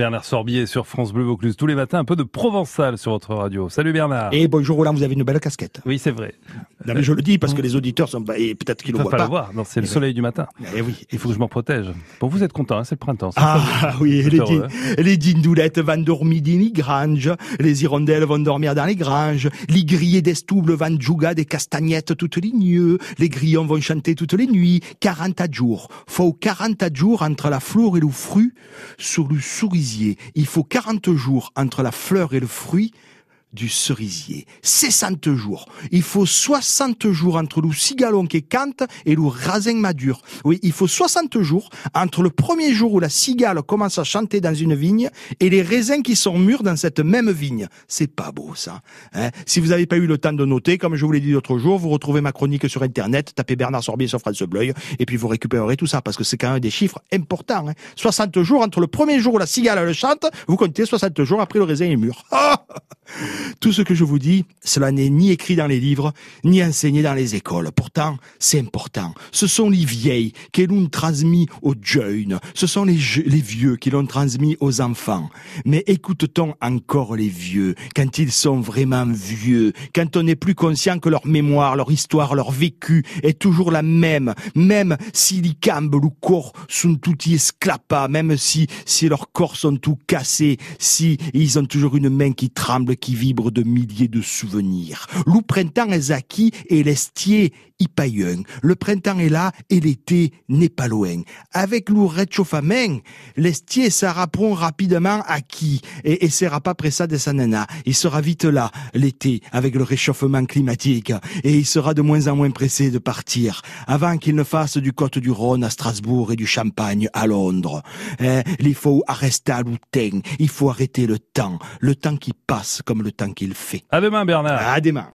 Bernard Sorbier sur France Bleu Vaucluse tous les matins, un peu de provençal sur votre radio. Salut Bernard. Et bonjour Roland, vous avez une belle casquette. Oui, c'est vrai. Non, mais je le dis parce que les auditeurs sont et peut-être qu'ils le Il voient pas pas. le voir. Non, c'est le soleil du matin. Eh oui. Il faut que je m'en protège. Bon, vous êtes content, hein, c'est le printemps. Ah oui, les, din- les dindoulettes vont dormir dans les granges, les hirondelles vont dormir dans les granges, les grillés d'estoubles vont jouer des castagnettes toutes les nuits, les grillons vont chanter toutes les nuits, 40 jours. Faut 40 jours entre la fleur et le fruit sur le cerisier. Il faut 40 jours entre la fleur et le fruit du cerisier. 60 jours. Il faut 60 jours entre le cigalon qui cante et le raisin madure. Oui, il faut 60 jours entre le premier jour où la cigale commence à chanter dans une vigne et les raisins qui sont mûrs dans cette même vigne. C'est pas beau, ça. Hein? Si vous n'avez pas eu le temps de noter, comme je vous l'ai dit l'autre jour, vous retrouvez ma chronique sur Internet, tapez Bernard Sorbier sur France Bleu, et puis vous récupérerez tout ça, parce que c'est quand même des chiffres importants. Hein 60 jours entre le premier jour où la cigale le chante, vous comptez 60 jours après le raisin est mûr. Tout ce que je vous dis, cela n'est ni écrit dans les livres, ni enseigné dans les écoles. Pourtant, c'est important. Ce sont les vieilles qui l'ont transmis aux jeunes. Ce sont les, vieux qui l'ont transmis aux enfants. Mais écoute-t-on encore les vieux quand ils sont vraiment vieux, quand on n'est plus conscient que leur mémoire, leur histoire, leur vécu est toujours la même, même si les cambes, le corps sont tout esclapa, même si, si leurs corps sont tout cassés, si ils ont toujours une main qui tremble, qui vibre de milliers de souvenirs. Le printemps est acquis et l'estier y païen. Le printemps est là et l'été n'est pas loin. Avec le réchauffement, l'estier sera prompt rapidement acquis et, et sera pas pressé de sa nana. Il sera vite là, l'été, avec le réchauffement climatique et il sera de moins en moins pressé de partir avant qu'il ne fasse du Côte du Rhône à Strasbourg et du Champagne à Londres. Hein, il faut arrêter à il faut arrêter le temps, le temps qui passe comme le temps qu'il fait. À demain Bernard. À demain.